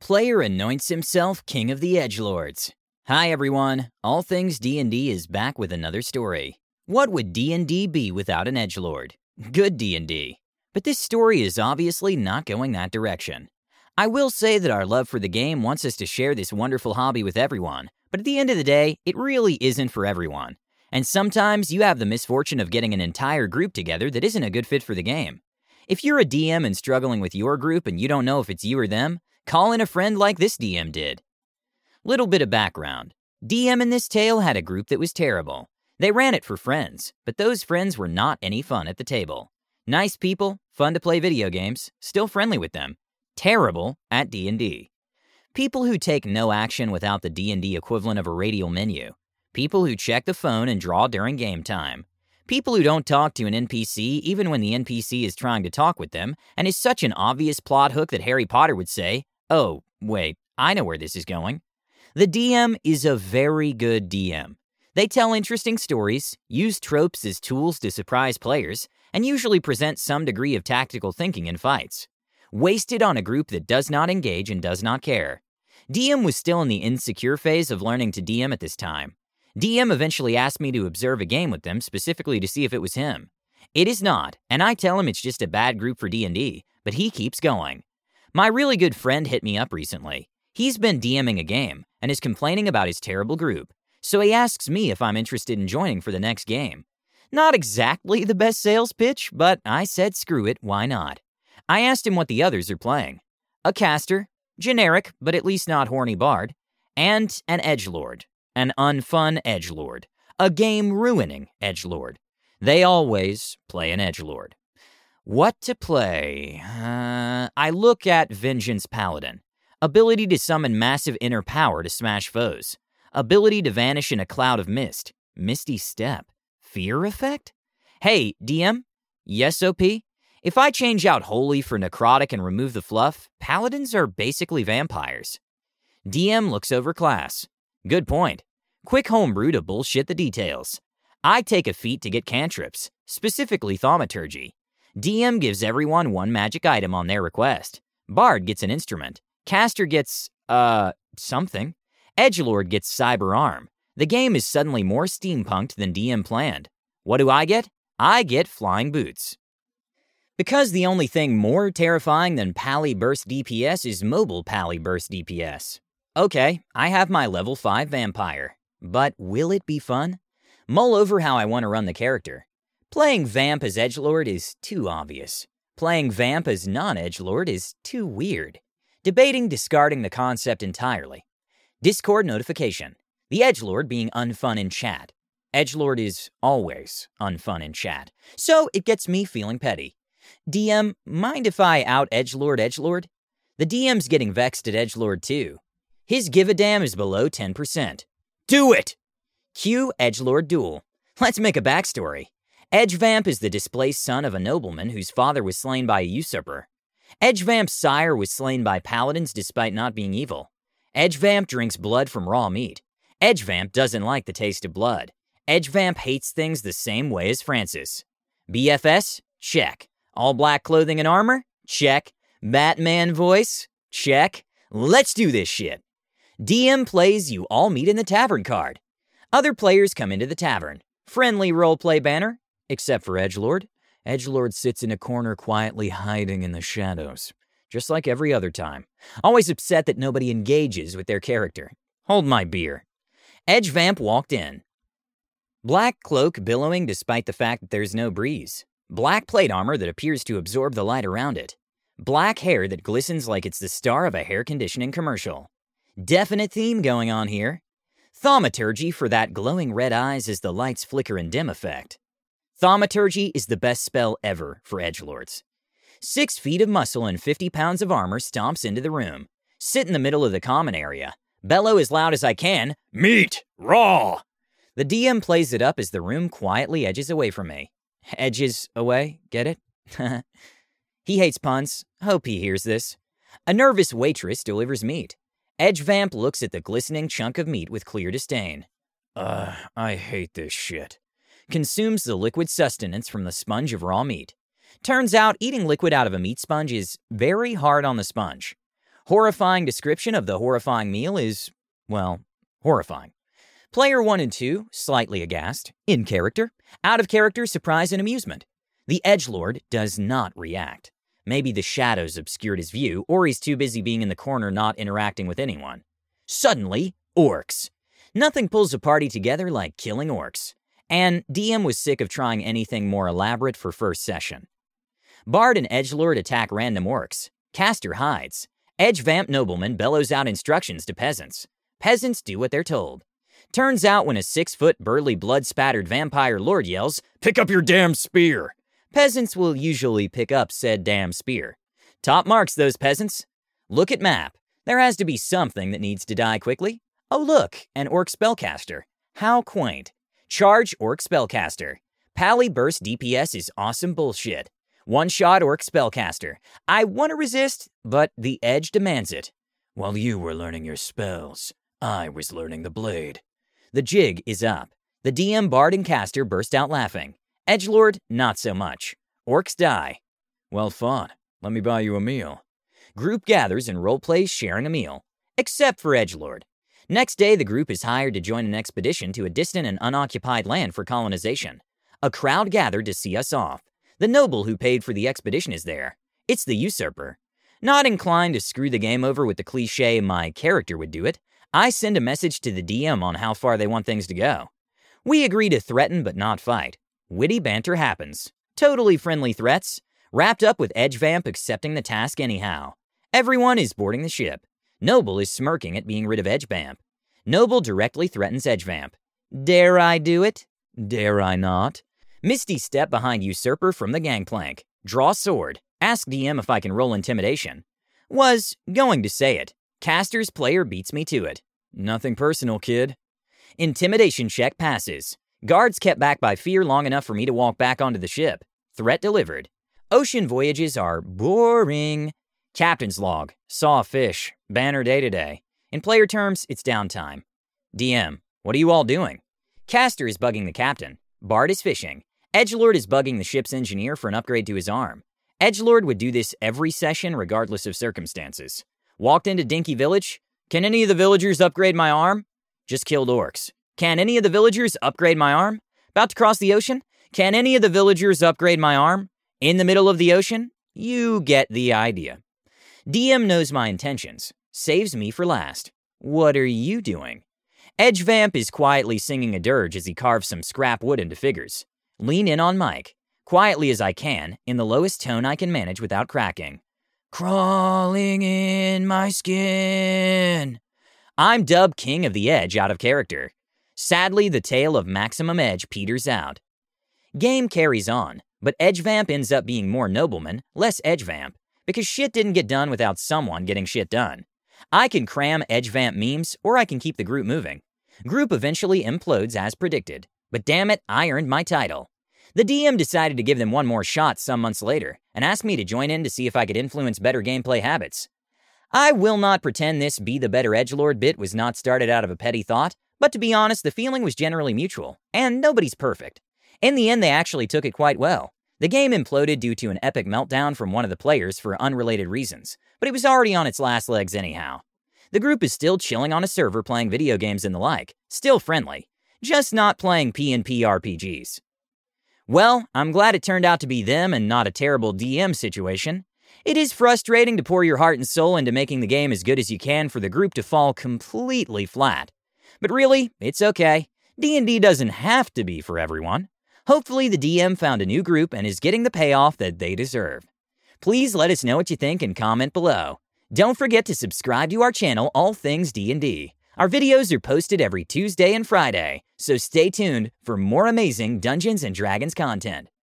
Player anoints himself king of the Edge Lords. Hi everyone. All things D&D is back with another story. What would D&D be without an Edge Lord? Good D&D. But this story is obviously not going that direction. I will say that our love for the game wants us to share this wonderful hobby with everyone, but at the end of the day, it really isn't for everyone. And sometimes you have the misfortune of getting an entire group together that isn't a good fit for the game. If you're a DM and struggling with your group and you don't know if it's you or them, call in a friend like this DM did. Little bit of background DM in this tale had a group that was terrible. They ran it for friends, but those friends were not any fun at the table. Nice people, fun to play video games, still friendly with them. Terrible at D&D. People who take no action without the D&D equivalent of a radial menu. People who check the phone and draw during game time. People who don't talk to an NPC even when the NPC is trying to talk with them and is such an obvious plot hook that Harry Potter would say, "Oh, wait, I know where this is going." The DM is a very good DM. They tell interesting stories, use tropes as tools to surprise players, and usually present some degree of tactical thinking in fights. Wasted on a group that does not engage and does not care. DM was still in the insecure phase of learning to DM at this time. DM eventually asked me to observe a game with them specifically to see if it was him. It is not, and I tell him it's just a bad group for D&D, but he keeps going. My really good friend hit me up recently. He's been DMing a game and is complaining about his terrible group, so he asks me if I'm interested in joining for the next game. Not exactly the best sales pitch, but I said screw it, why not? I asked him what the others are playing. A caster, generic, but at least not horny bard, and an edgelord, an unfun edgelord, a game ruining edgelord. They always play an edgelord. What to play? Uh, I look at Vengeance Paladin. Ability to summon massive inner power to smash foes. Ability to vanish in a cloud of mist. Misty Step. Fear effect? Hey, DM? Yes, OP? If I change out Holy for Necrotic and remove the fluff, paladins are basically vampires. DM looks over class. Good point. Quick homebrew to bullshit the details. I take a feat to get cantrips, specifically thaumaturgy. DM gives everyone one magic item on their request. Bard gets an instrument. Caster gets, uh, something. Edgelord gets cyber arm. The game is suddenly more steampunked than DM planned. What do I get? I get flying boots. Because the only thing more terrifying than Pally Burst DPS is mobile Pally Burst DPS. Okay, I have my level 5 vampire. But will it be fun? Mull over how I want to run the character. Playing Vamp as Edgelord is too obvious. Playing Vamp as non Edgelord is too weird. Debating discarding the concept entirely. Discord notification. The Edgelord being unfun in chat. Edgelord is always unfun in chat, so it gets me feeling petty. DM, mind if I out Edgelord Edgelord? The DM's getting vexed at Edgelord too. His give a damn is below 10%. Do it! Cue Edgelord Duel. Let's make a backstory. Edgevamp is the displaced son of a nobleman whose father was slain by a usurper. Edgevamp's sire was slain by paladins despite not being evil. Edgevamp drinks blood from raw meat. Edgevamp doesn't like the taste of blood. Edgevamp hates things the same way as Francis. BFS? Check. All black clothing and armor? Check. Batman voice? Check. Let's do this shit. DM plays you all meet in the tavern card. Other players come into the tavern. Friendly roleplay banner, except for Edgelord. Edgelord sits in a corner quietly hiding in the shadows, just like every other time. Always upset that nobody engages with their character. Hold my beer. Edgevamp walked in. Black cloak billowing despite the fact that there's no breeze. Black plate armor that appears to absorb the light around it. Black hair that glistens like it's the star of a hair conditioning commercial. Definite theme going on here. Thaumaturgy for that glowing red eyes as the lights flicker and dim effect. Thaumaturgy is the best spell ever for edgelords. Six feet of muscle and 50 pounds of armor stomps into the room. Sit in the middle of the common area. Bellow as loud as I can, Meat! Raw! The DM plays it up as the room quietly edges away from me. Edges away, get it? he hates puns. Hope he hears this. A nervous waitress delivers meat. Edge Vamp looks at the glistening chunk of meat with clear disdain. Ugh, I hate this shit. Consumes the liquid sustenance from the sponge of raw meat. Turns out eating liquid out of a meat sponge is very hard on the sponge. Horrifying description of the horrifying meal is, well, horrifying. Player 1 and 2, slightly aghast, in character, out of character, surprise and amusement. The edge lord does not react. Maybe the shadows obscured his view, or he's too busy being in the corner not interacting with anyone. Suddenly, orcs. Nothing pulls a party together like killing orcs. And DM was sick of trying anything more elaborate for first session. Bard and Edgelord attack random orcs. Caster hides. Edge Vamp nobleman bellows out instructions to peasants. Peasants do what they're told. Turns out when a six foot burly blood spattered vampire lord yells, Pick up your damn spear! Peasants will usually pick up said damn spear. Top marks, those peasants. Look at map. There has to be something that needs to die quickly. Oh, look, an orc spellcaster. How quaint. Charge orc spellcaster. Pally burst DPS is awesome bullshit. One shot orc spellcaster. I want to resist, but the edge demands it. While you were learning your spells, I was learning the blade. The jig is up. The DM bard and caster burst out laughing. Edgelord, not so much. Orcs die. Well fought. Let me buy you a meal. Group gathers and roleplays sharing a meal. Except for Edgelord. Next day, the group is hired to join an expedition to a distant and unoccupied land for colonization. A crowd gathered to see us off. The noble who paid for the expedition is there. It's the usurper. Not inclined to screw the game over with the cliche, my character would do it, I send a message to the DM on how far they want things to go. We agree to threaten but not fight. Witty banter happens. Totally friendly threats, wrapped up with Edge Vamp accepting the task anyhow. Everyone is boarding the ship. Noble is smirking at being rid of Edge Vamp. Noble directly threatens Edge Vamp. Dare I do it? Dare I not? Misty step behind usurper from the gangplank. Draw sword. Ask DM if I can roll intimidation. Was going to say it. Caster's player beats me to it. Nothing personal, kid. Intimidation check passes. Guards kept back by fear long enough for me to walk back onto the ship. Threat delivered. Ocean voyages are boring. Captain's log. Saw a fish. Banner day to day. In player terms, it's downtime. DM. What are you all doing? Caster is bugging the captain. Bard is fishing. Edgelord is bugging the ship's engineer for an upgrade to his arm. Edgelord would do this every session, regardless of circumstances. Walked into Dinky Village. Can any of the villagers upgrade my arm? Just killed orcs. Can any of the villagers upgrade my arm? About to cross the ocean? Can any of the villagers upgrade my arm? In the middle of the ocean? You get the idea. DM knows my intentions, saves me for last. What are you doing? Edge Vamp is quietly singing a dirge as he carves some scrap wood into figures lean in on Mike, quietly as I can, in the lowest tone I can manage without cracking. Crawling in my skin. I'm dubbed King of the Edge out of character. Sadly, the tale of Maximum Edge peters out. Game carries on, but Edge Vamp ends up being more nobleman, less Edge Vamp, because shit didn't get done without someone getting shit done. I can cram Edge Vamp memes, or I can keep the group moving. Group eventually implodes as predicted, but damn it, I earned my title. The DM decided to give them one more shot some months later and asked me to join in to see if I could influence better gameplay habits. I will not pretend this be the better edgelord bit was not started out of a petty thought, but to be honest, the feeling was generally mutual, and nobody's perfect. In the end, they actually took it quite well. The game imploded due to an epic meltdown from one of the players for unrelated reasons, but it was already on its last legs anyhow. The group is still chilling on a server playing video games and the like, still friendly, just not playing PnP RPGs. Well, I'm glad it turned out to be them and not a terrible DM situation. It is frustrating to pour your heart and soul into making the game as good as you can for the group to fall completely flat. But really, it's okay. D&D doesn't have to be for everyone. Hopefully the DM found a new group and is getting the payoff that they deserve. Please let us know what you think and comment below. Don't forget to subscribe to our channel All Things D&D. Our videos are posted every Tuesday and Friday, so stay tuned for more amazing Dungeons and Dragons content.